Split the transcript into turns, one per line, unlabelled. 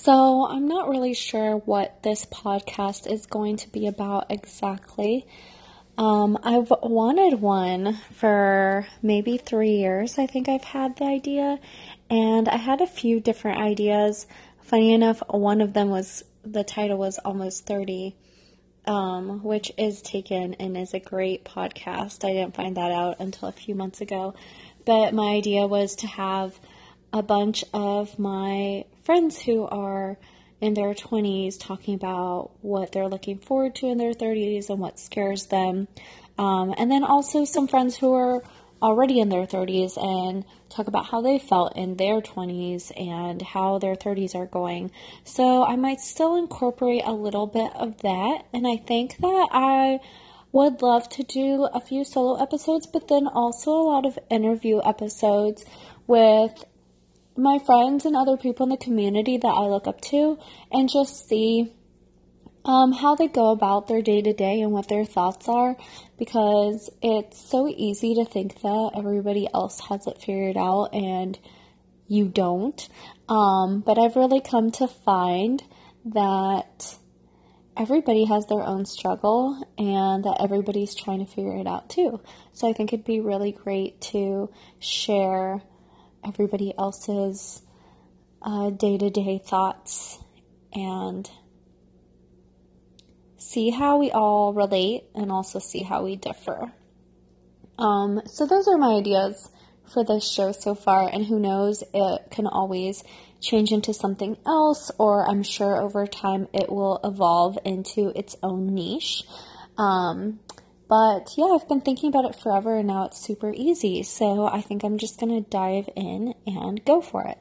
So, I'm not really sure what this podcast is going to be about exactly. Um, I've wanted one for maybe three years. I think I've had the idea, and I had a few different ideas. Funny enough, one of them was the title was Almost 30, um, which is taken and is a great podcast. I didn't find that out until a few months ago. But my idea was to have a bunch of my friends who are in their 20s talking about what they're looking forward to in their 30s and what scares them. Um, and then also some friends who are already in their 30s and talk about how they felt in their 20s and how their 30s are going. So I might still incorporate a little bit of that. And I think that I would love to do a few solo episodes, but then also a lot of interview episodes with my friends and other people in the community that I look up to and just see um, how they go about their day to day and what their thoughts are because it's so easy to think that everybody else has it figured out and you don't. Um, but I've really come to find that everybody has their own struggle and that everybody's trying to figure it out too. So I think it'd be really great to share everybody else's day to day thoughts and see how we all relate and also see how we differ. Um, so, those are my ideas for this show so far, and who knows, it can always change into something else, or I'm sure over time it will evolve into its own niche. Um, but yeah, I've been thinking about it forever and now it's super easy. So I think I'm just going to dive in and go for it.